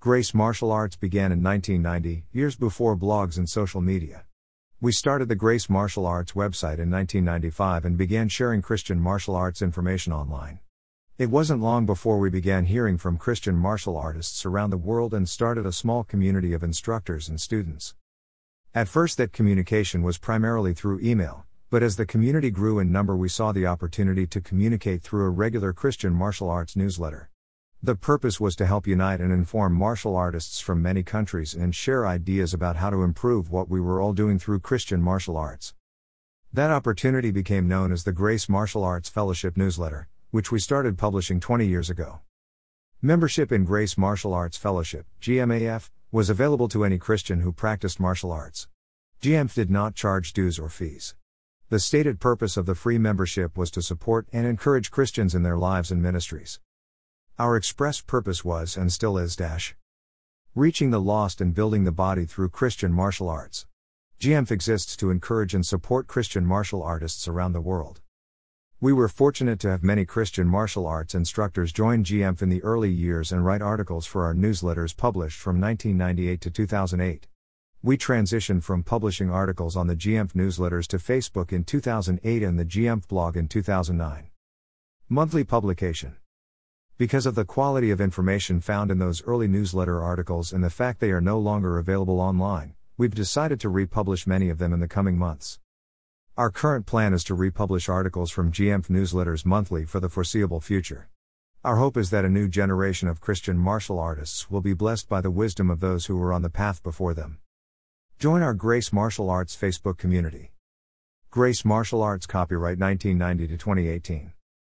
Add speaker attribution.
Speaker 1: Grace Martial Arts began in 1990, years before blogs and social media. We started the Grace Martial Arts website in 1995 and began sharing Christian martial arts information online. It wasn't long before we began hearing from Christian martial artists around the world and started a small community of instructors and students. At first, that communication was primarily through email, but as the community grew in number, we saw the opportunity to communicate through a regular Christian martial arts newsletter. The purpose was to help unite and inform martial artists from many countries and share ideas about how to improve what we were all doing through Christian martial arts. That opportunity became known as the Grace Martial Arts Fellowship newsletter, which we started publishing 20 years ago. Membership in Grace Martial Arts Fellowship, GMAF, was available to any Christian who practiced martial arts. GMF did not charge dues or fees. The stated purpose of the free membership was to support and encourage Christians in their lives and ministries. Our express purpose was and still is dash reaching the lost and building the body through Christian martial arts. GMF exists to encourage and support Christian martial artists around the world. We were fortunate to have many Christian martial arts instructors join GMF in the early years and write articles for our newsletters published from 1998 to 2008. We transitioned from publishing articles on the GMF newsletters to Facebook in 2008 and the GMF blog in 2009. Monthly publication. Because of the quality of information found in those early newsletter articles and the fact they are no longer available online, we've decided to republish many of them in the coming months. Our current plan is to republish articles from GMF newsletters monthly for the foreseeable future. Our hope is that a new generation of Christian martial artists will be blessed by the wisdom of those who were on the path before them. Join our Grace Martial Arts Facebook community. Grace Martial Arts copyright 1990 to 2018.